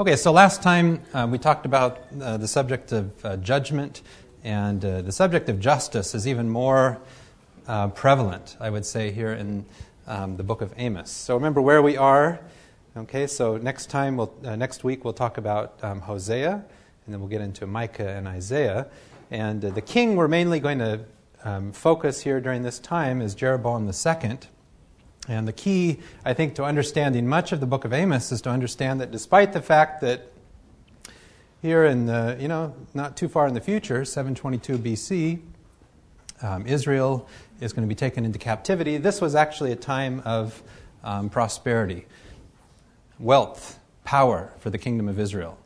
Okay, so last time uh, we talked about uh, the subject of uh, judgment, and uh, the subject of justice is even more uh, prevalent, I would say, here in um, the book of Amos. So remember where we are. Okay, so next time, we'll, uh, next week, we'll talk about um, Hosea, and then we'll get into Micah and Isaiah. And the king we're mainly going to um, focus here during this time is Jeroboam II. And the key, I think, to understanding much of the book of Amos is to understand that despite the fact that here in the, you know, not too far in the future, 722 BC, um, Israel is going to be taken into captivity. This was actually a time of um, prosperity, wealth, power for the kingdom of Israel.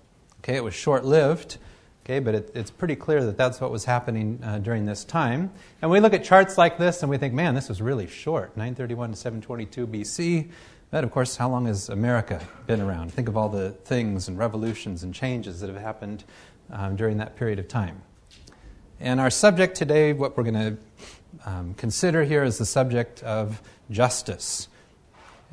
Okay, it was short lived, Okay, but it, it's pretty clear that that's what was happening uh, during this time. And we look at charts like this and we think, man, this was really short 931 to 722 BC. But of course, how long has America been around? Think of all the things and revolutions and changes that have happened um, during that period of time. And our subject today, what we're going to um, consider here, is the subject of justice.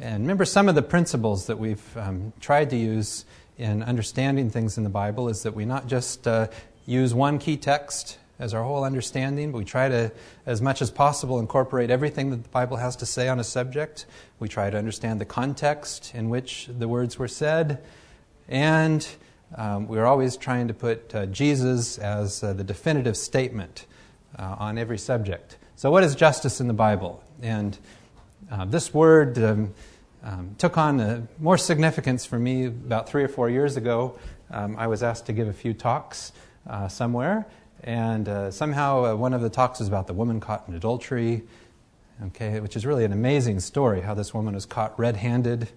And remember some of the principles that we've um, tried to use in understanding things in the Bible is that we not just uh, use one key text as our whole understanding, but we try to, as much as possible, incorporate everything that the Bible has to say on a subject. We try to understand the context in which the words were said, and um, we're always trying to put uh, Jesus as uh, the definitive statement uh, on every subject. So, what is justice in the Bible? And uh, this word. Um, um, took on more significance for me about three or four years ago. Um, I was asked to give a few talks uh, somewhere, and uh, somehow uh, one of the talks was about the woman caught in adultery, okay, which is really an amazing story how this woman was caught red handed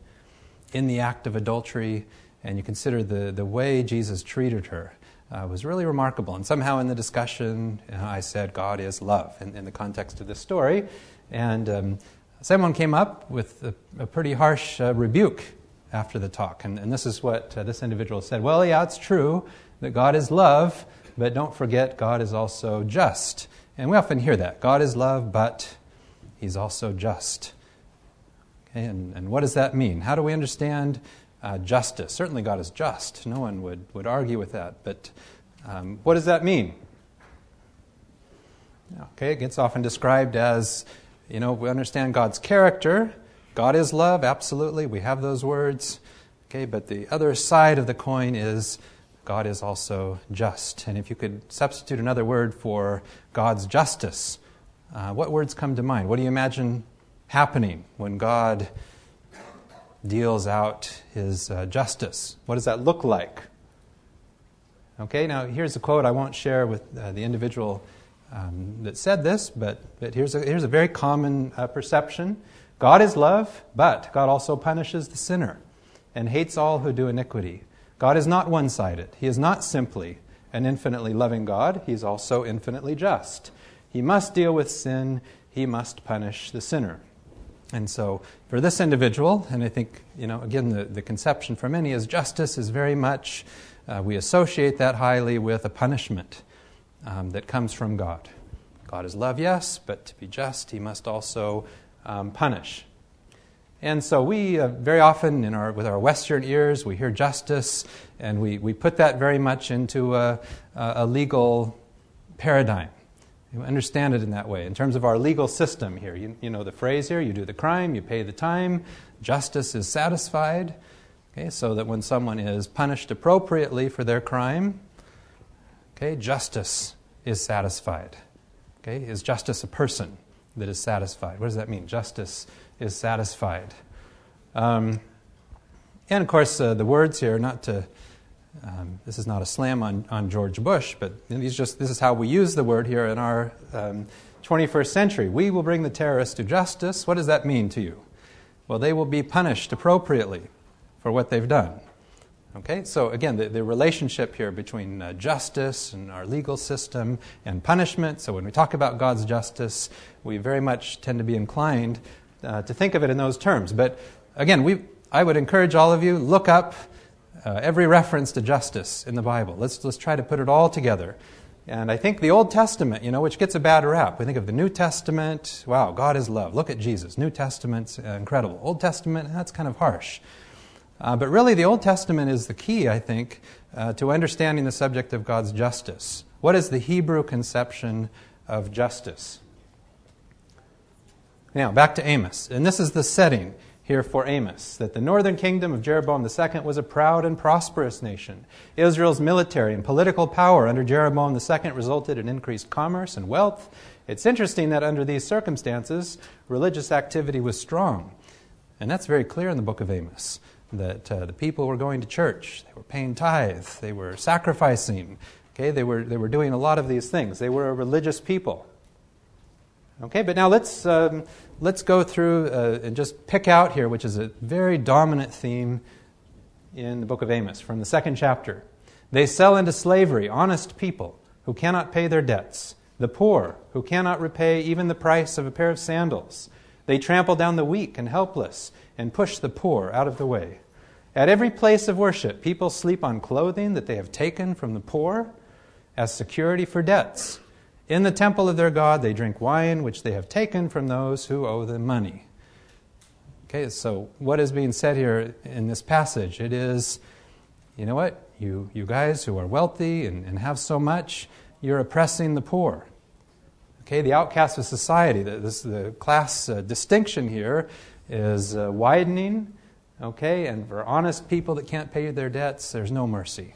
in the act of adultery, and you consider the, the way Jesus treated her. Uh, was really remarkable. And somehow in the discussion, you know, I said, God is love in, in, the context of this story. And um, someone came up with a, a pretty harsh uh, rebuke after the talk. And, and this is what uh, this individual said Well, yeah, it's true that God is love, but don't forget God is also just. And we often hear that God is love, but He's also just. Okay, and, and what does that mean? How do we understand uh, justice? Certainly, God is just. No one would, would argue with that. But um, what does that mean? Okay, it gets often described as you know, we understand God's character. God is love, absolutely. We have those words. Okay, but the other side of the coin is God is also just. And if you could substitute another word for God's justice, uh, what words come to mind? What do you imagine happening when God deals out his uh, justice? What does that look like? Okay, now here's a quote I won't share with uh, the individual um, that said this, but, but here's, a, here's a very common uh, perception God is love, but God also punishes the sinner and hates all who do iniquity. God is not one sided. He is not simply an infinitely loving God, He is also infinitely just. He must deal with sin, He must punish the sinner. And so, for this individual, and I think, you know, again, the, the conception for many is justice is very much, uh, we associate that highly with a punishment um, that comes from God. God is love, yes, but to be just, he must also um, punish. And so we uh, very often, in our, with our Western ears, we hear justice, and we, we put that very much into a, a legal paradigm. You understand it in that way. In terms of our legal system here, you, you know the phrase here you do the crime, you pay the time, justice is satisfied. Okay, so that when someone is punished appropriately for their crime, Okay, justice is satisfied. Okay, is justice a person that is satisfied? What does that mean? Justice is satisfied. Um, and of course, uh, the words here, not to, um, this is not a slam on, on George Bush, but these just, this is how we use the word here in our um, 21st century. We will bring the terrorists to justice. What does that mean to you? Well, they will be punished appropriately for what they've done. Okay, so again, the, the relationship here between uh, justice and our legal system and punishment. So when we talk about God's justice, we very much tend to be inclined uh, to think of it in those terms. But again, we, I would encourage all of you look up uh, every reference to justice in the Bible. Let's let's try to put it all together. And I think the Old Testament, you know, which gets a bad rap. We think of the New Testament. Wow, God is love. Look at Jesus. New Testament's uh, incredible. Old Testament, that's kind of harsh. Uh, but really, the Old Testament is the key, I think, uh, to understanding the subject of God's justice. What is the Hebrew conception of justice? Now, back to Amos. And this is the setting here for Amos that the northern kingdom of Jeroboam II was a proud and prosperous nation. Israel's military and political power under Jeroboam II resulted in increased commerce and wealth. It's interesting that under these circumstances, religious activity was strong. And that's very clear in the book of Amos that uh, the people were going to church, they were paying tithe, they were sacrificing, okay, they were, they were doing a lot of these things. They were a religious people. Okay, but now let's, um, let's go through uh, and just pick out here, which is a very dominant theme in the book of Amos from the second chapter. They sell into slavery honest people who cannot pay their debts, the poor who cannot repay even the price of a pair of sandals. They trample down the weak and helpless and push the poor out of the way. At every place of worship, people sleep on clothing that they have taken from the poor as security for debts. In the temple of their God, they drink wine which they have taken from those who owe them money. Okay, so what is being said here in this passage? It is, you know what? You, you guys who are wealthy and, and have so much, you're oppressing the poor. Okay, the outcast of society, the, this, the class uh, distinction here is uh, widening. Okay, and for honest people that can't pay their debts, there's no mercy.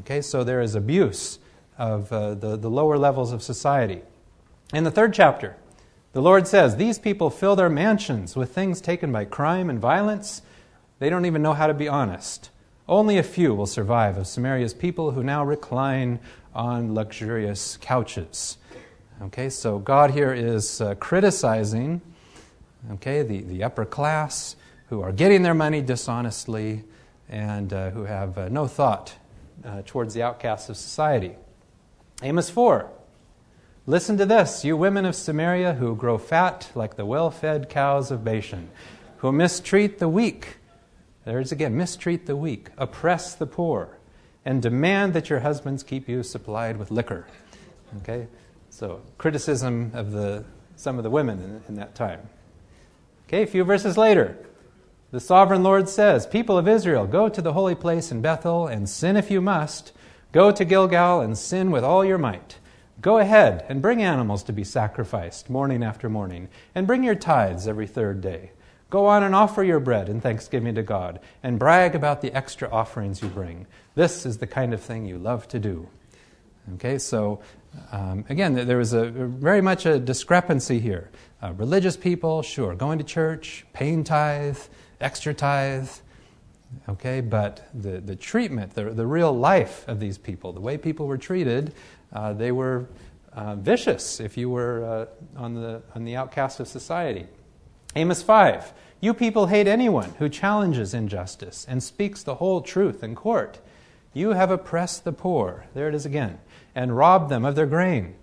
Okay, so there is abuse of uh, the, the lower levels of society. In the third chapter, the Lord says, These people fill their mansions with things taken by crime and violence. They don't even know how to be honest. Only a few will survive of Samaria's people who now recline on luxurious couches. Okay, so God here is uh, criticizing okay, the, the upper class who are getting their money dishonestly and uh, who have uh, no thought uh, towards the outcasts of society. Amos 4. Listen to this, you women of Samaria who grow fat like the well fed cows of Bashan, who mistreat the weak. There's again, mistreat the weak, oppress the poor, and demand that your husbands keep you supplied with liquor. Okay? So, criticism of the, some of the women in, in that time. Okay, a few verses later, the sovereign Lord says, People of Israel, go to the holy place in Bethel and sin if you must Go to Gilgal and sin with all your might. Go ahead and bring animals to be sacrificed morning after morning, and bring your tithes every third day. Go on and offer your bread in thanksgiving to God, and brag about the extra offerings you bring. This is the kind of thing you love to do. Okay, so um, again, there was a very much a discrepancy here. Uh, religious people, sure, going to church, paying tithe, extra tithe, Okay, but the, the treatment, the, the real life of these people, the way people were treated, uh, they were uh, vicious if you were uh, on, the, on the outcast of society. Amos 5 You people hate anyone who challenges injustice and speaks the whole truth in court. You have oppressed the poor, there it is again, and robbed them of their grain.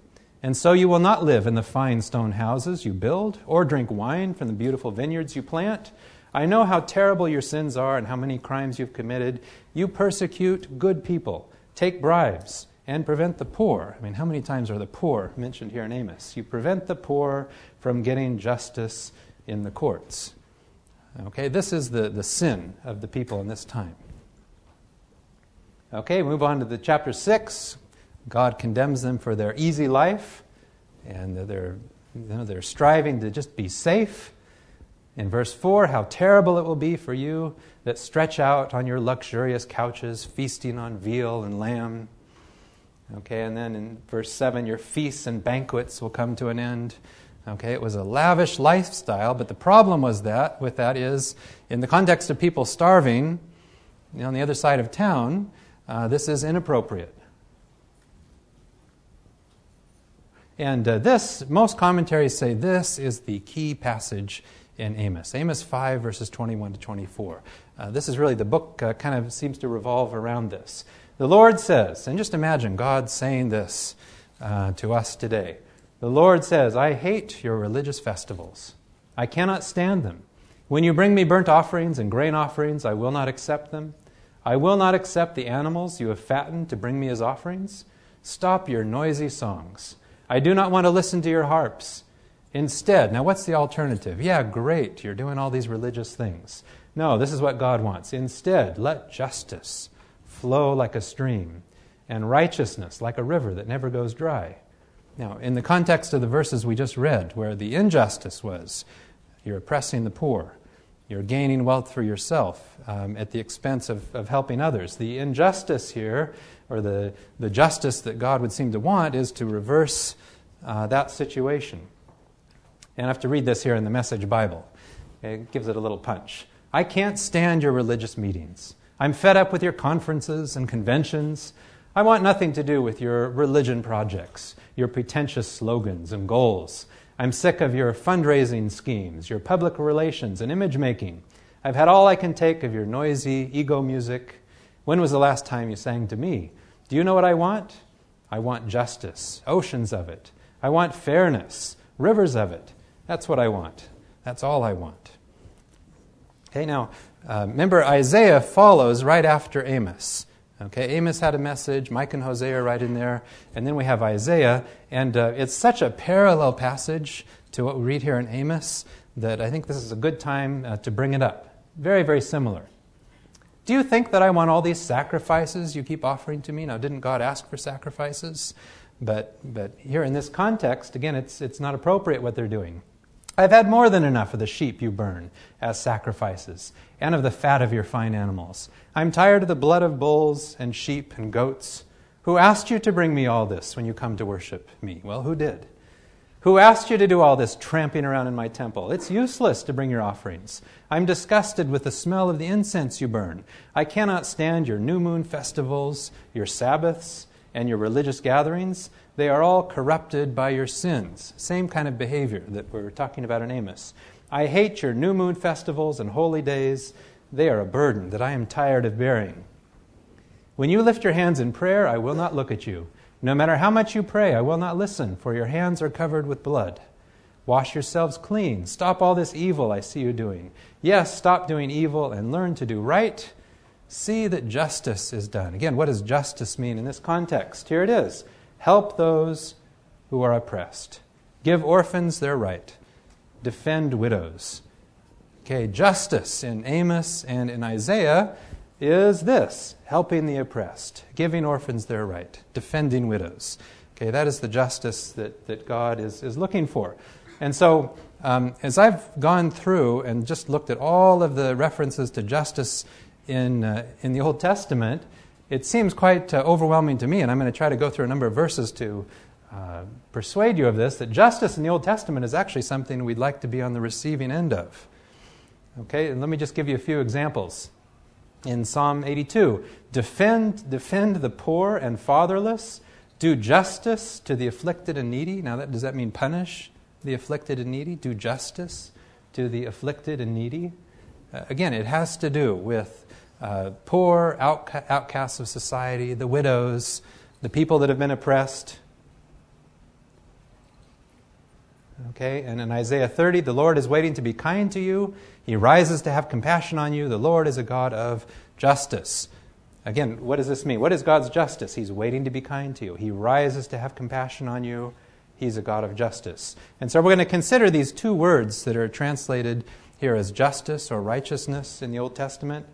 And so you will not live in the fine stone houses you build, or drink wine from the beautiful vineyards you plant. I know how terrible your sins are and how many crimes you've committed. You persecute good people, take bribes, and prevent the poor. I mean, how many times are the poor mentioned here in Amos? You prevent the poor from getting justice in the courts. Okay, this is the, the sin of the people in this time. Okay, move on to the chapter 6. God condemns them for their easy life, and they're, you know, they're striving to just be safe. In verse 4, how terrible it will be for you that stretch out on your luxurious couches, feasting on veal and lamb. Okay, and then in verse 7, your feasts and banquets will come to an end. Okay, it was a lavish lifestyle, but the problem was that, with that, is in the context of people starving you know, on the other side of town, uh, this is inappropriate. And uh, this, most commentaries say this is the key passage in Amos. Amos 5, verses 21 to 24. Uh, this is really the book uh, kind of seems to revolve around this. The Lord says, and just imagine God saying this uh, to us today. The Lord says, I hate your religious festivals. I cannot stand them. When you bring me burnt offerings and grain offerings, I will not accept them. I will not accept the animals you have fattened to bring me as offerings. Stop your noisy songs. I do not want to listen to your harps. Instead, now what's the alternative? Yeah, great, you're doing all these religious things. No, this is what God wants. Instead, let justice flow like a stream and righteousness like a river that never goes dry. Now, in the context of the verses we just read, where the injustice was, you're oppressing the poor, you're gaining wealth for yourself um, at the expense of, of helping others. The injustice here, or the, the justice that God would seem to want, is to reverse uh, that situation. And I have to read this here in the Message Bible. It gives it a little punch. I can't stand your religious meetings. I'm fed up with your conferences and conventions. I want nothing to do with your religion projects, your pretentious slogans and goals. I'm sick of your fundraising schemes, your public relations, and image making. I've had all I can take of your noisy ego music. When was the last time you sang to me? Do you know what I want? I want justice, oceans of it. I want fairness, rivers of it. That's what I want. That's all I want. Okay, now, uh, remember, Isaiah follows right after Amos. Okay, Amos had a message, Micah and Hosea are right in there, and then we have Isaiah, and uh, it's such a parallel passage to what we read here in Amos that I think this is a good time uh, to bring it up. Very, very similar. Do you think that I want all these sacrifices you keep offering to me? Now, didn't God ask for sacrifices? But, but here in this context, again, it's, it's not appropriate what they're doing. I've had more than enough of the sheep you burn as sacrifices, and of the fat of your fine animals. I'm tired of the blood of bulls and sheep and goats. Who asked you to bring me all this when you come to worship me? Well, who did? Who asked you to do all this tramping around in my temple? It's useless to bring your offerings. I'm disgusted with the smell of the incense you burn. I cannot stand your new moon festivals, your Sabbaths, and your religious gatherings. They are all corrupted by your sins. Same kind of behavior that we are talking about in Amos. I hate your new moon festivals and holy days. They are a burden that I am tired of bearing. When you lift your hands in prayer, I will not look at you. No matter how much you pray, I will not listen, for your hands are covered with blood. Wash yourselves clean. Stop all this evil I see you doing. Yes, stop doing evil and learn to do right. See that justice is done. Again, what does justice mean in this context? Here it is Help those who are oppressed. Give orphans their right. Defend widows. Okay, justice in Amos and in Isaiah is this helping the oppressed, giving orphans their right, defending widows. Okay, that is the justice that, that God is, is looking for. And so, um, as I've gone through and just looked at all of the references to justice in, uh, in the Old Testament, it seems quite uh, overwhelming to me, and I'm going to try to go through a number of verses to uh, persuade you of this, that justice in the Old Testament is actually something we'd like to be on the receiving end of. Okay, and let me just give you a few examples. In Psalm 82, defend, defend the poor and fatherless, do justice to the afflicted and needy. Now, that, does that mean punish the afflicted and needy? Do justice to the afflicted and needy? Uh, again, it has to do with uh, poor, outcasts of society, the widows, the people that have been oppressed. Okay, and in Isaiah 30, the Lord is waiting to be kind to you. He rises to have compassion on you. The Lord is a God of justice. Again, what does this mean? What is God's justice? He's waiting to be kind to you. He rises to have compassion on you. He's a God of justice. And so we're going to consider these two words that are translated here as justice or righteousness in the Old Testament.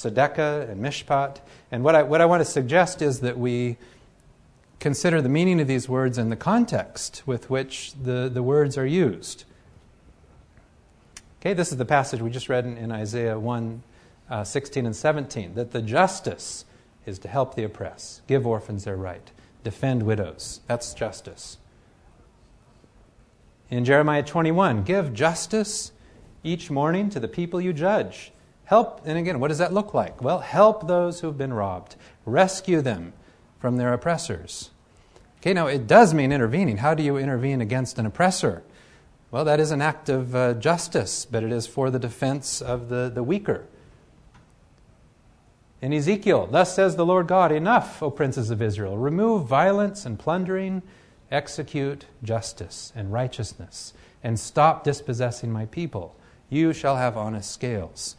Tzedakah and Mishpat. And what I, what I want to suggest is that we consider the meaning of these words in the context with which the, the words are used. Okay, this is the passage we just read in, in Isaiah 1 uh, 16 and 17 that the justice is to help the oppressed, give orphans their right, defend widows. That's justice. In Jeremiah 21, give justice each morning to the people you judge Help, and again, what does that look like? Well, help those who've been robbed, rescue them from their oppressors. Okay, now it does mean intervening. How do you intervene against an oppressor? Well, that is an act of uh, justice, but it is for the defense of the, the weaker. In Ezekiel, thus says the Lord God, Enough, O princes of Israel, remove violence and plundering, execute justice and righteousness, and stop dispossessing my people. You shall have honest scales.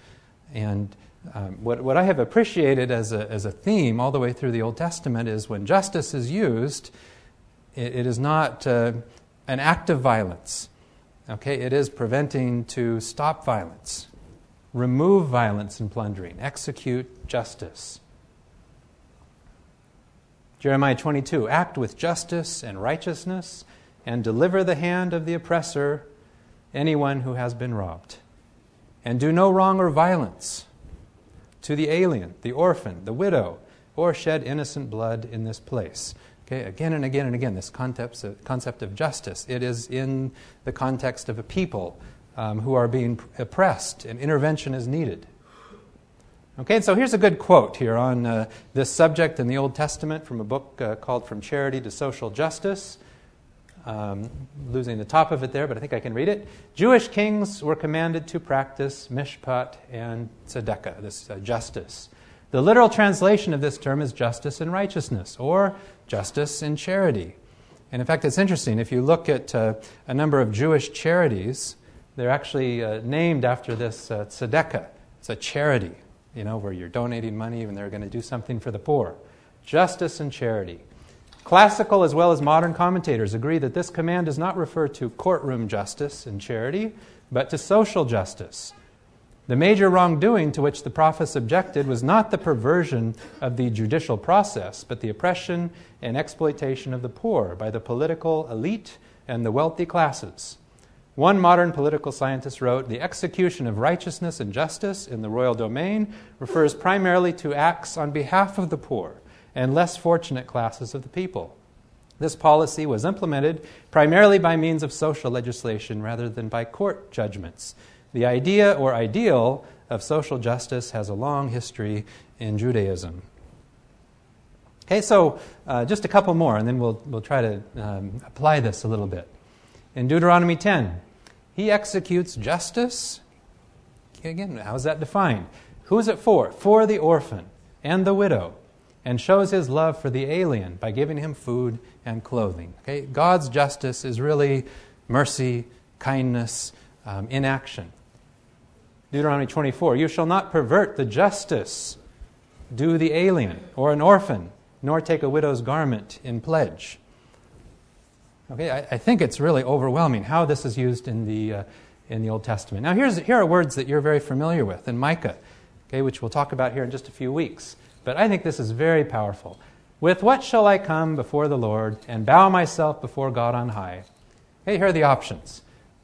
And um, what, what I have appreciated as a, as a theme all the way through the Old Testament is when justice is used, it, it is not uh, an act of violence. Okay, it is preventing to stop violence. remove violence and plundering, execute justice. Jeremiah 22 Act with justice and righteousness, and deliver the hand of the oppressor, anyone who has been robbed. And do no wrong or violence to the alien, the orphan, the widow, or shed innocent blood in this place. Okay, again and again and again, this concept of, concept of justice. It is in the context of a people um, who are being oppressed, and intervention is needed. Okay, so here's a good quote here on uh, this subject in the Old Testament from a book uh, called From Charity to Social Justice. Um, losing the top of it there, but I think I can read it. Jewish kings were commanded to practice mishpat and tzedakah, this uh, justice. The literal translation of this term is justice and righteousness, or justice and charity. And in fact, it's interesting. If you look at uh, a number of Jewish charities, they're actually uh, named after this uh. It's a charity, you know, where you're donating money and they're going to do something for the poor. Justice and charity. Classical as well as modern commentators agree that this command does not refer to courtroom justice and charity, but to social justice. The major wrongdoing to which the prophets objected was not the perversion of the judicial process, but the oppression and exploitation of the poor by the political elite and the wealthy classes. One modern political scientist wrote The execution of righteousness and justice in the royal domain refers primarily to acts on behalf of the poor and less fortunate classes of the people. This policy was implemented primarily by means of social legislation rather than by court judgments. The idea or ideal of social justice has a long history in Judaism. Okay, so uh, just a couple more, and then we'll, we'll try to um, apply this a little bit. In Deuteronomy 10, he executes justice. Again, how is that defined? Who is it for? For the orphan and the widow and shows his love for the alien by giving him food and clothing. Okay? God's justice is really mercy, kindness um, in action. Deuteronomy 24 You shall not pervert the justice, do the alien or an orphan, nor take a widow's garment in pledge. Okay, I, I think it's really overwhelming how this is used in the, uh, in the Old Testament. Now, here's, here are words that you're very familiar with in Micah, okay, which we'll talk about here in just a few weeks. But I think this is very powerful. With what shall I come before the Lord and bow myself before God on high? Hey, here are the options.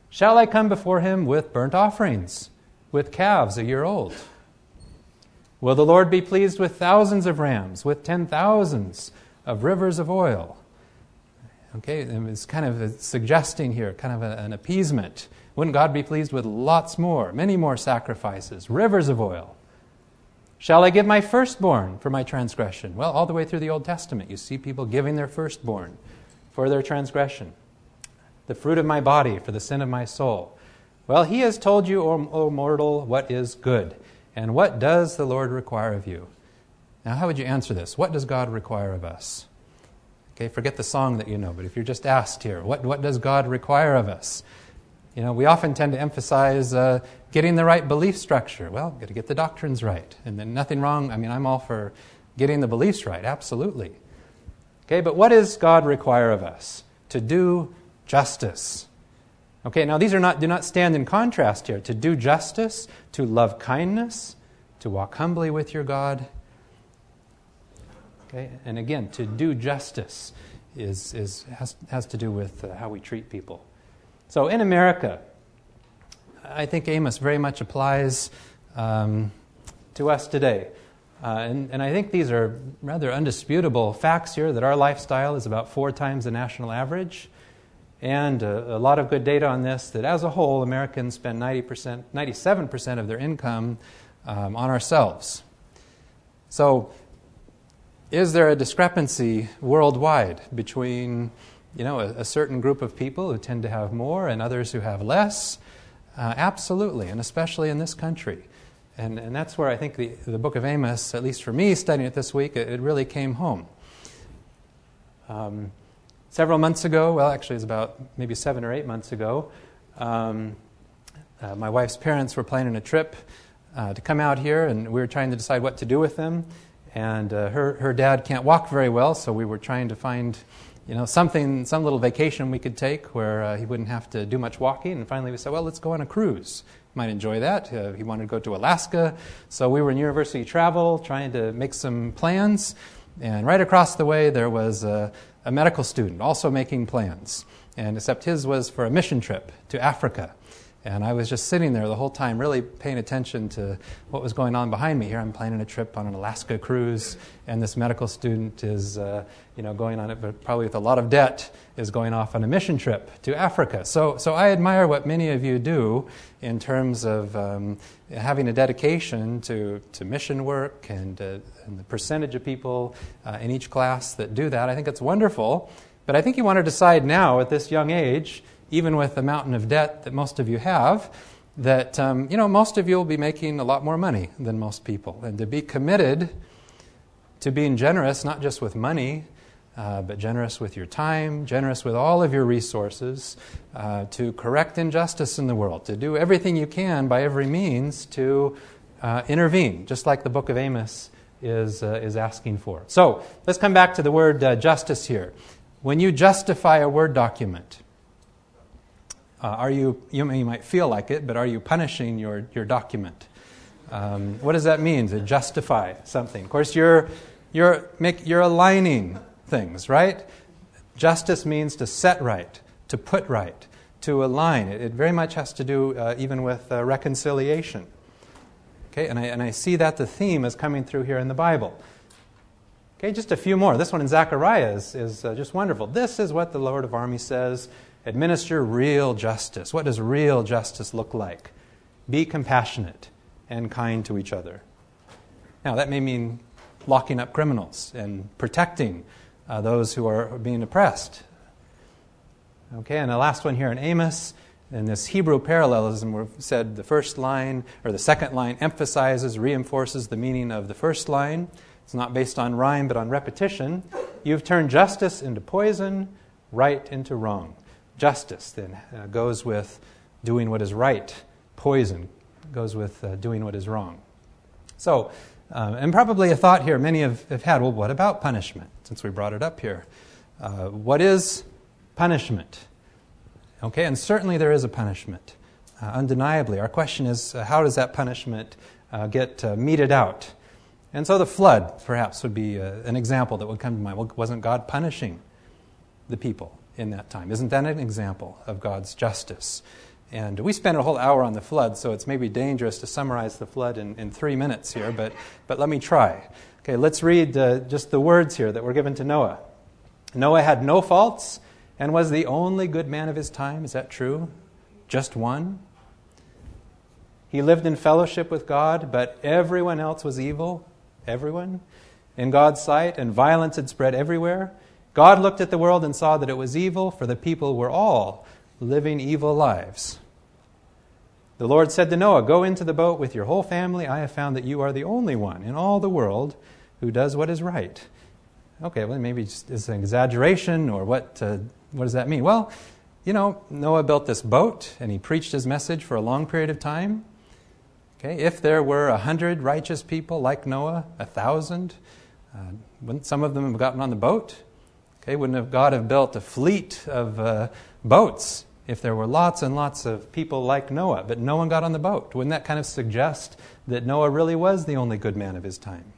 Shall I come before him with burnt offerings, with calves a year old? Will the Lord be pleased with thousands of rams, with ten thousands of rivers of oil? Okay, it's kind of suggesting here, kind of an appeasement. Wouldn't God be pleased with lots more, many more sacrifices, rivers of oil? Shall I give my firstborn for my transgression? Well, all the way through the Old Testament, you see people giving their firstborn for their transgression. The fruit of my body for the sin of my soul. Well, he has told you, O, mortal, what is good. And what does the Lord require of you? Now, how would you answer this? What does God require of us? Okay, forget the song that you know, but if you're just asked here, what, what does God require of us? You know, we often tend to emphasize uh, getting the right belief structure. Well, got to get the doctrines right. And then nothing wrong. I mean, I'm all for getting the beliefs right, absolutely. Okay, but what does God require of us? To do justice. Okay, now these are not, do not stand in contrast here. To do justice, to love kindness, to walk humbly with your God. Okay, and again, to do justice is, is, has, has to do with uh, how we treat people. So in America, I think Amos very much applies um, to us today. Uh, and, and, I think these are rather undisputable facts here that our lifestyle is about four times the national average. And a, a lot of good data on this that as a whole, Americans spend 90%, 97% of their income um, on ourselves. So, is there a discrepancy worldwide between you know, a, a, certain group of people who tend to have more and others who have less. Uh, absolutely, and especially in this country. And, and that's where I think the, the book of Amos, at least for me studying it this week, it, it really came home. Um, several months ago, well, actually, it was about maybe seven or eight months ago, um, uh, my wife's parents were planning a trip uh, to come out here, and we were trying to decide what to do with them. And uh, her, her dad can't walk very well, so we were trying to find you know, something, some little vacation we could take where uh, he wouldn't have to do much walking. And finally we said, well, let's go on a cruise. might enjoy that. Uh, he wanted to go to Alaska, so we were in university travel trying to make some plans. And right across the way, there was a, a medical student also making plans. And except his was for a mission trip to Africa. And I was just sitting there the whole time, really paying attention to what was going on behind me. Here I'm planning a trip on an Alaska cruise, and this medical student is, uh, you know, going on it, but probably with a lot of debt, is going off on a mission trip to Africa. So, so I admire what many of you do in terms of um, having a dedication to, to mission work and, uh, and the percentage of people uh, in each class that do that. I think it's wonderful. But I think you want to decide now at this young age even with the mountain of debt that most of you have, that um, you know most of you will be making a lot more money than most people, and to be committed to being generous, not just with money, uh, but generous with your time, generous with all of your resources, uh, to correct injustice in the world, to do everything you can by every means to uh, intervene, just like the book of Amos is, uh, is asking for. So let's come back to the word uh, justice here. When you justify a Word document, uh, are you, you, may, you might feel like it, but are you punishing your, your document? Um, what does that mean to justify something? Of course, you're, you're, make, you're aligning things, right? Justice means to set right, to put right, to align. It, it very much has to do uh, even with uh, reconciliation. Okay, and I, and I see that the theme is coming through here in the Bible. Okay, just a few more. This one in Zechariah is, is uh, just wonderful. This is what the Lord of armies says Administer real justice. What does real justice look like? Be compassionate and kind to each other. Now, that may mean locking up criminals and protecting uh, those who are being oppressed. Okay, and the last one here in Amos, in this Hebrew parallelism, we've said the first line or the second line emphasizes, reinforces the meaning of the first line. It's not based on rhyme but on repetition. You've turned justice into poison, right into wrong. Justice then uh, goes with doing what is right. Poison goes with uh, doing what is wrong. So, um, and probably a thought here many have, have, had well, what about punishment? Since we brought it up here. Uh, what is punishment? Okay, and certainly there is a punishment, uh, undeniably. Our question is uh, how does that punishment uh, get meted out? And so the flood, perhaps, would be an example that would come to mind. Well, wasn't God punishing the people? In that time. Isn't that an example of God's justice? And we spent a whole hour on the flood, so it's maybe dangerous to summarize the flood in, in three minutes here, but, but let me try. Okay, let's read uh, just the words here that were given to Noah. Noah had no faults and was the only good man of his time. Is that true? Just one? He lived in fellowship with God, but everyone else was evil. Everyone. In God's sight, and violence had spread everywhere. God looked at the world and saw that it was evil, for the people were all living evil lives. The Lord said to Noah, Go into the boat with your whole family. I have found that you are the only one in all the world who does what is right. Okay, well, maybe it's an exaggeration, or what, uh, what does that mean? Well, you know, Noah built this boat and he preached his message for a long period of time. Okay, if there were a hundred righteous people like Noah, a thousand, uh, wouldn't some of them have gotten on the boat? Okay, wouldn't have God have built a fleet of uh, boats if there were lots and lots of people like Noah, but no one got on the boat? Wouldn't that kind of suggest that Noah really was the only good man of his time?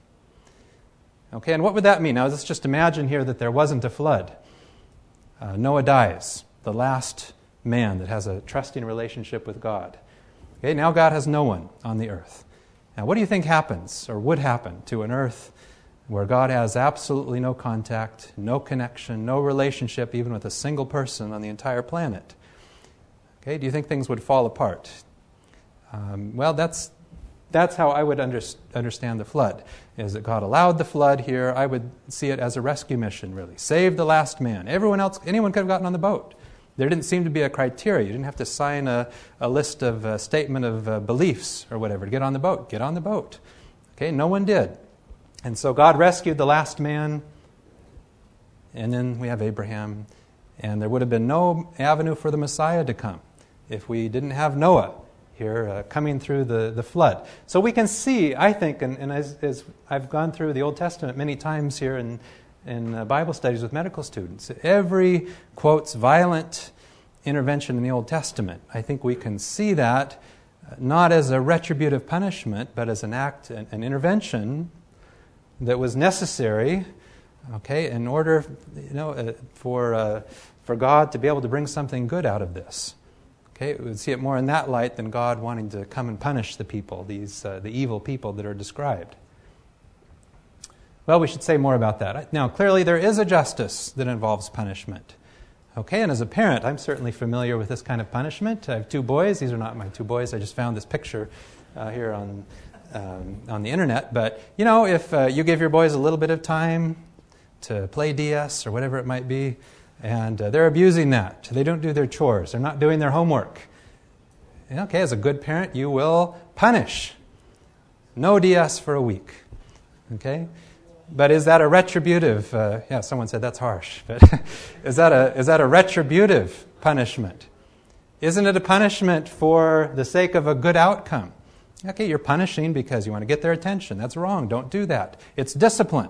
Okay, and what would that mean? Now, let's just imagine here that there wasn't a flood. Uh, Noah dies, the last man that has a trusting relationship with God. Okay, now God has no one on the earth. Now, what do you think happens or would happen to an earth where God has absolutely no contact, no connection, no relationship, even with a single person on the entire planet. Okay, do you think things would fall apart? Um, well, that's, that's how I would under, understand the flood. Is that God allowed the flood here? I would see it as a rescue mission, really. Save the last man. Everyone else, anyone could have gotten on the boat. There didn't seem to be a criteria. You didn't have to sign a, a list of a uh, statement of uh, beliefs or whatever to get on the boat. Get on the boat. Okay, no one did. And so God rescued the last man, and then we have Abraham. And there would have been no avenue for the Messiah to come if we didn't have Noah here uh, coming through the, the flood. So we can see, I think, and, and as, as, I've gone through the Old Testament many times here in, in uh, Bible studies with medical students, every quotes violent intervention in the Old Testament, I think we can see that not as a retributive punishment, but as an act, an, an intervention that was necessary, okay, in order, you know, uh, for, uh, for God to be able to bring something good out of this. Okay, we would see it more in that light than God wanting to come and punish the people, these, uh, the evil people that are described. Well, we should say more about that. Now, clearly, there is a justice that involves punishment. Okay, and as a parent, I'm certainly familiar with this kind of punishment. I have two boys. These are not my two boys. I just found this picture uh, here on, um, on the internet. But, you know, if uh, you give your boys a little bit of time to play DS or whatever it might be, and uh, they're abusing that. They don't do their chores, they're not doing their homework. Okay, as a good parent, you will punish. No DS for a week. Okay? But is that a retributive? Uh, yeah, someone said that's harsh. But is, that a, is that a retributive punishment? Isn't it a punishment for the sake of a good outcome? Okay, you're punishing because you want to get their attention. That's wrong. Don't do that. It's discipline.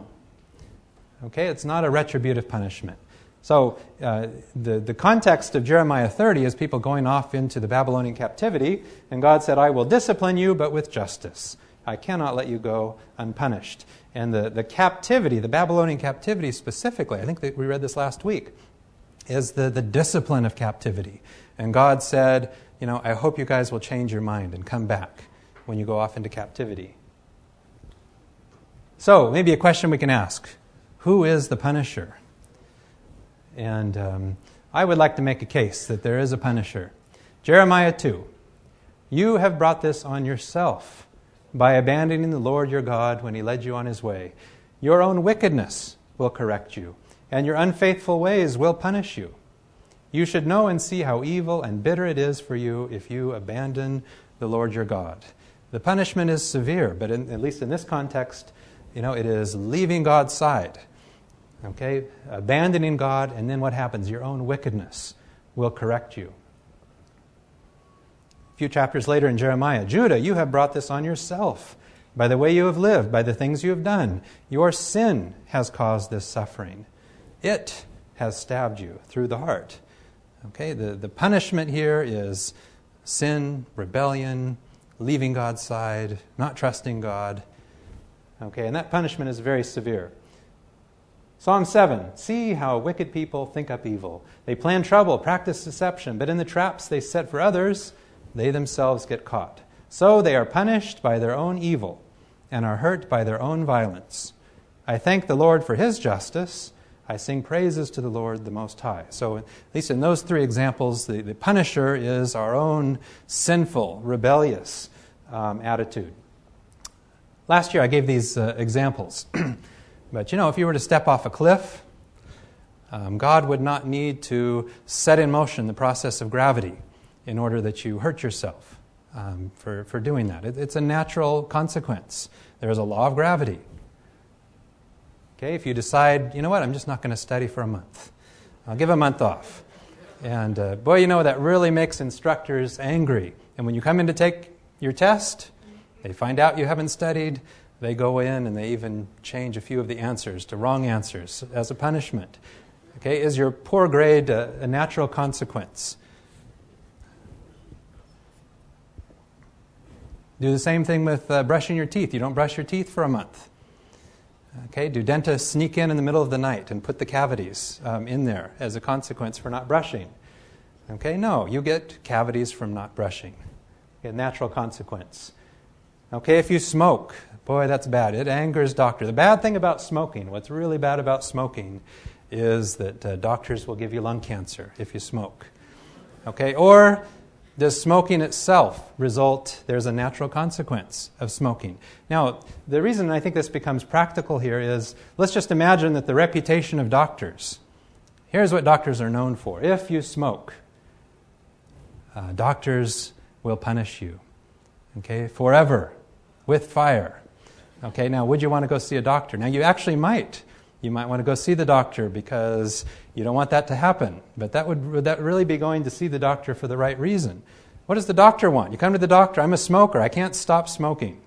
Okay, it's not a retributive punishment. So, uh, the, the context of Jeremiah 30 is people going off into the Babylonian captivity, and God said, I will discipline you, but with justice. I cannot let you go unpunished. And the, the captivity, the Babylonian captivity specifically, I think that we read this last week, is the, the discipline of captivity. And God said, You know, I hope you guys will change your mind and come back when you go off into captivity. So, maybe a question we can ask Who is the punisher? And um, I would like to make a case that there is a punisher. Jeremiah 2. You have brought this on yourself by abandoning the Lord your God when he led you on his way. Your own wickedness will correct you, and your unfaithful ways will punish you. You should know and see how evil and bitter it is for you if you abandon the Lord your God. The punishment is severe, but in, at least in this context, you know, it is leaving God's side. Okay? Abandoning God, and then what happens? Your own wickedness will correct you. A few chapters later in Jeremiah Judah, you have brought this on yourself by the way you have lived, by the things you have done. Your sin has caused this suffering. It has stabbed you through the heart. Okay, the, the punishment here is sin, rebellion, leaving God's side, not trusting God. Okay, and that punishment is very severe. Psalm 7 See how wicked people think up evil. They plan trouble, practice deception, but in the traps they set for others, they themselves get caught. So they are punished by their own evil and are hurt by their own violence. I thank the Lord for his justice. I sing praises to the Lord the Most High. So, at least in those three examples, the, the punisher is our own sinful, rebellious um, attitude. Last year I gave these uh, examples. But you know, if you were to step off a cliff, um, God would not need to set in motion the process of gravity in order that you hurt yourself um, for, for doing that. It, it's a natural consequence. There is a law of gravity. Okay, if you decide, you know what, I'm just not going to study for a month, I'll give a month off. And uh, boy, you know, that really makes instructors angry. And when you come in to take your test, they find out you haven't studied, they go in and they even change a few of the answers to wrong answers as a punishment. Okay, is your poor grade a, a natural consequence? Do the same thing with uh, brushing your teeth. You don't brush your teeth for a month. Okay, do dentists sneak in in the middle of the night and put the cavities um, in there as a consequence for not brushing? Okay, no, you get cavities from not brushing. A natural consequence. Okay, if you smoke, Boy, that's bad. It angers doctors. The bad thing about smoking, what's really bad about smoking, is that uh, doctors will give you lung cancer if you smoke. Okay? Or does smoking itself result, there's a natural consequence of smoking. Now, the reason I think this becomes practical here is let's just imagine that the reputation of doctors, here's what doctors are known for. If you smoke, uh, doctors will punish you, okay, forever with fire. Okay, now would you want to go see a doctor? Now you actually might. You might want to go see the doctor because you don't want that to happen. But that would, would that really be going to see the doctor for the right reason? What does the doctor want? You come to the doctor, I'm a smoker, I can't stop smoking.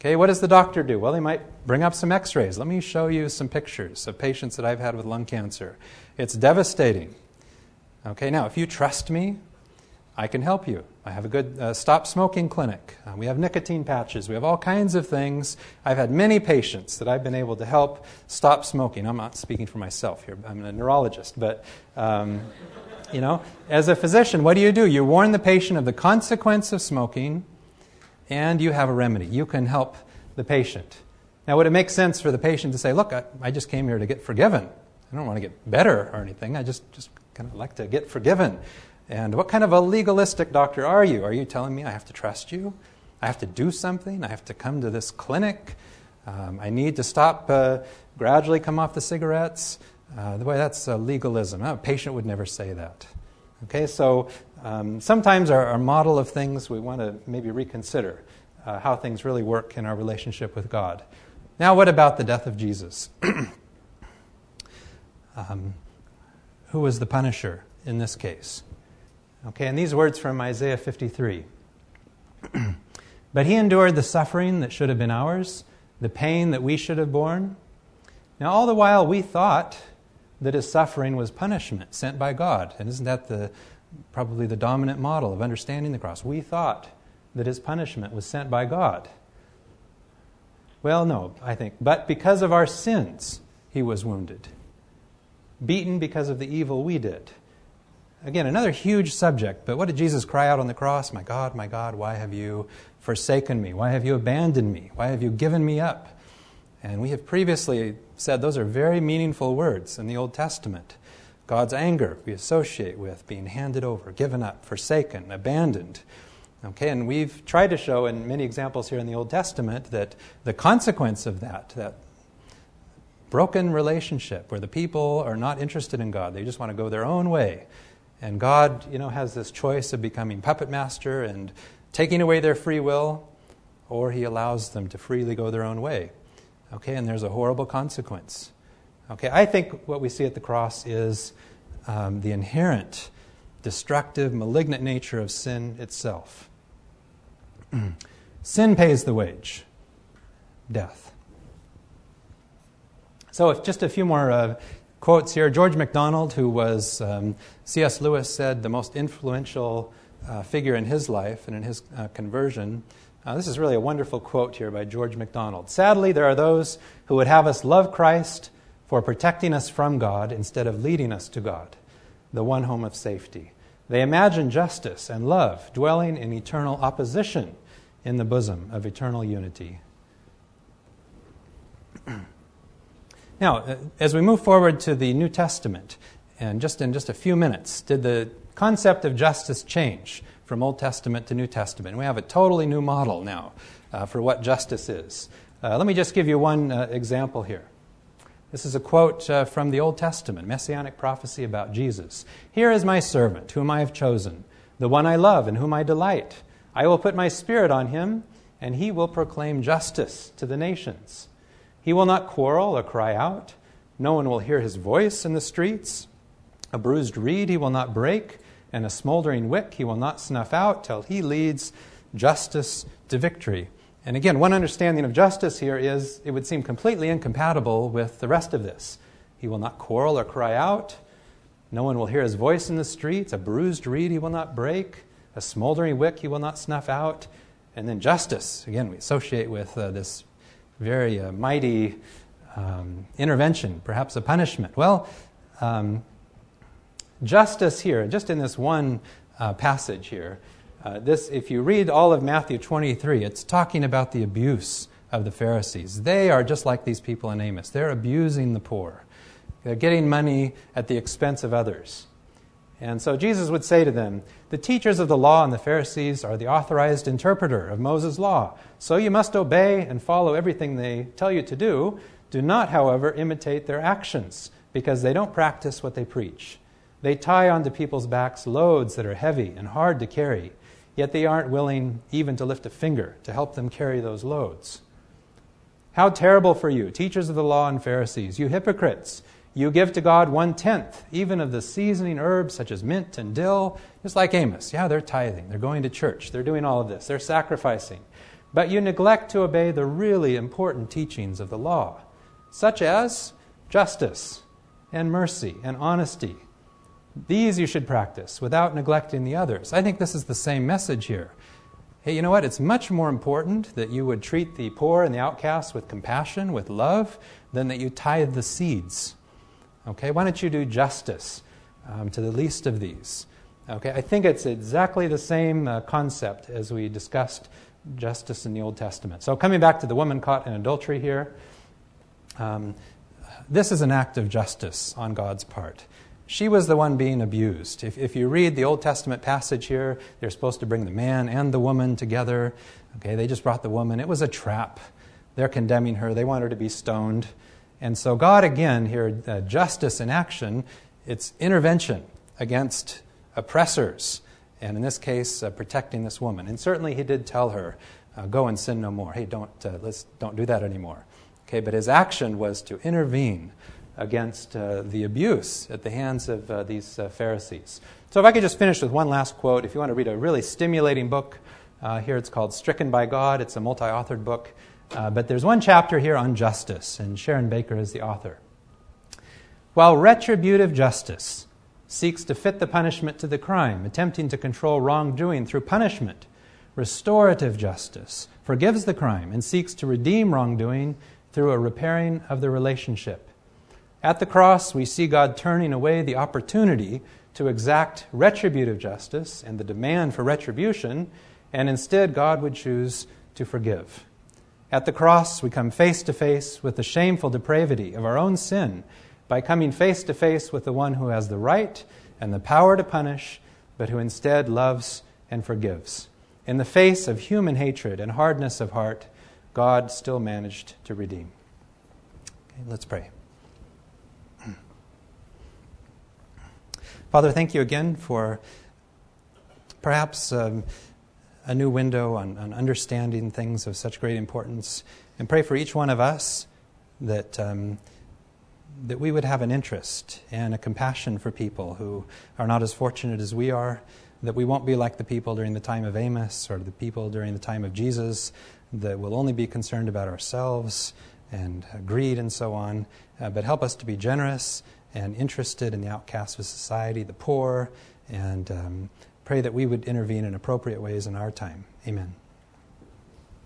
Okay, what does the doctor do? Well, he might bring up some x rays. Let me show you some pictures of patients that I've had with lung cancer. It's devastating. Okay, now if you trust me, I can help you. I have a good uh, stop smoking clinic. Uh, we have nicotine patches. We have all kinds of things. I've had many patients that I've been able to help stop smoking. I'm not speaking for myself here. I'm a neurologist, but um, you know, as a physician, what do you do? You warn the patient of the consequence of smoking, and you have a remedy. You can help the patient. Now, would it make sense for the patient to say, "Look, I, I just came here to get forgiven. I don't want to get better or anything. I just just kind of like to get forgiven." And what kind of a legalistic doctor are you? Are you telling me I have to trust you? I have to do something? I have to come to this clinic? Um, I need to stop, uh, gradually come off the cigarettes? Uh, the way that's uh, legalism. A patient would never say that. Okay, so um, sometimes our, our, model of things, we want to maybe reconsider uh, how things really work in our relationship with God. Now, what about the death of Jesus? um, who was the punisher in this case? Okay, and these words from Isaiah 53. but he endured the suffering that should have been ours, the pain that we should have borne. Now, all the while, we thought that his suffering was punishment sent by God. And isn't that the, probably the dominant model of understanding the cross? We thought that his punishment was sent by God. Well, no, I think. But because of our sins, he was wounded, beaten because of the evil we did. Again, another huge subject, but what did Jesus cry out on the cross? My God, my God, why have you forsaken me? Why have you abandoned me? Why have you given me up? And we have previously said those are very meaningful words in the Old Testament. God's anger we associate with being handed over, given up, forsaken, abandoned. Okay, and we've tried to show in many examples here in the Old Testament that the consequence of that, that broken relationship where the people are not interested in God, they just want to go their own way, and God, you know, has this choice of becoming puppet master and taking away their free will, or he allows them to freely go their own way. Okay, and there's a horrible consequence. Okay, I think what we see at the cross is um, the inherent destructive, malignant nature of sin itself. sin pays the wage death. So, if just a few more uh, quotes here. George MacDonald, who was, um, C.S. Lewis said, the most influential uh, figure in his life and in his uh, conversion. Uh, this is really a wonderful quote here by George MacDonald. Sadly, there are those who would have us love Christ for protecting us from God instead of leading us to God, the one home of safety. They imagine justice and love dwelling in eternal opposition in the bosom of eternal unity. Now, uh, as we move forward to the New Testament, and just in just a few minutes, did the concept of justice change from Old Testament to New Testament? We have a totally new model now uh, for what justice is. Uh, let me just give you one uh, example here. This is a quote uh, from the Old Testament, messianic prophecy about Jesus. Here is my servant, whom I have chosen, the one I love and whom I delight. I will put my spirit on him, and he will proclaim justice to the nations. He will not quarrel or cry out. No one will hear his voice in the streets. A bruised reed he will not break, and a smoldering wick he will not snuff out till he leads justice to victory. And again, one understanding of justice here is it would seem completely incompatible with the rest of this. He will not quarrel or cry out. No one will hear his voice in the streets. A bruised reed he will not break. A smoldering wick he will not snuff out. And then justice, again, we associate with uh, this very uh, mighty um, intervention, perhaps a punishment. Well, um, justice here, just in this one uh, passage here, uh, this, if you read all of Matthew 23, it's talking about the abuse of the Pharisees. They are just like these people in Amos. They're abusing the poor. They're getting money at the expense of others. And so Jesus would say to them, The teachers of the law and the Pharisees are the authorized interpreter of Moses' law. So you must obey and follow everything they tell you to do. Do not, however, imitate their actions, because they don't practice what they preach. They tie onto people's backs loads that are heavy and hard to carry, yet they aren't willing even to lift a finger to help them carry those loads. How terrible for you, teachers of the law and Pharisees, you hypocrites! You give to God one tenth, even of the seasoning herbs such as mint and dill, just like Amos. Yeah, they're tithing, they're going to church, they're doing all of this, they're sacrificing. But you neglect to obey the really important teachings of the law, such as justice and mercy and honesty. These you should practice without neglecting the others. I think this is the same message here. Hey, you know what? It's much more important that you would treat the poor and the outcasts with compassion, with love, than that you tithe the seeds. Okay? Why don't you do justice um, to the least of these? Okay? I think it's exactly the same uh, concept as we discussed justice in the Old Testament. So, coming back to the woman caught in adultery here, um, this is an act of justice on God's part. She was the one being abused. If, if you read the Old Testament passage here, they're supposed to bring the man and the woman together. Okay, they just brought the woman. It was a trap. They're condemning her. They want her to be stoned. And so, God, again, here, uh, justice in action, it's intervention against oppressors and in this case, uh, protecting this woman. And certainly he did tell her, uh, go and sin no more. Hey, don't, uh, let's, don't do that anymore. Okay, but his action was to intervene against uh, the abuse at the hands of uh, these Pharisees. So if I could just finish with one last quote. If you want to read a really stimulating book, here it's called Stricken by God. It's a multi-authored book. Uh, but there's one chapter here on justice, and Sharon Baker is the author. While retributive justice seeks to fit the punishment to the crime, attempting to control wrongdoing through punishment. Restorative justice forgives the crime and seeks to redeem wrongdoing through a repairing of the relationship. At the cross, we see God turning away the opportunity to exact retributive justice and the demand for retribution, and instead, God would choose to forgive. At the cross, we come face to face with the shameful depravity of our own sin by coming face to face with the one who has the right and the power to punish, but who instead loves and forgives. In the face of human hatred and hardness of heart, God still managed to redeem. Okay, let's pray. Father, thank you again for perhaps um, a new window on, on, understanding things of such great importance. And pray for each one of us that. Um, that we would have an interest and a compassion for people who are not as fortunate as we are, that we won't be like the people during the time of Amos or the people during the time of Jesus that will only be concerned about ourselves and greed and so on, uh, but help us to be generous and interested in the outcasts of society, the poor, and um, pray that we would intervene in appropriate ways in our time. Amen.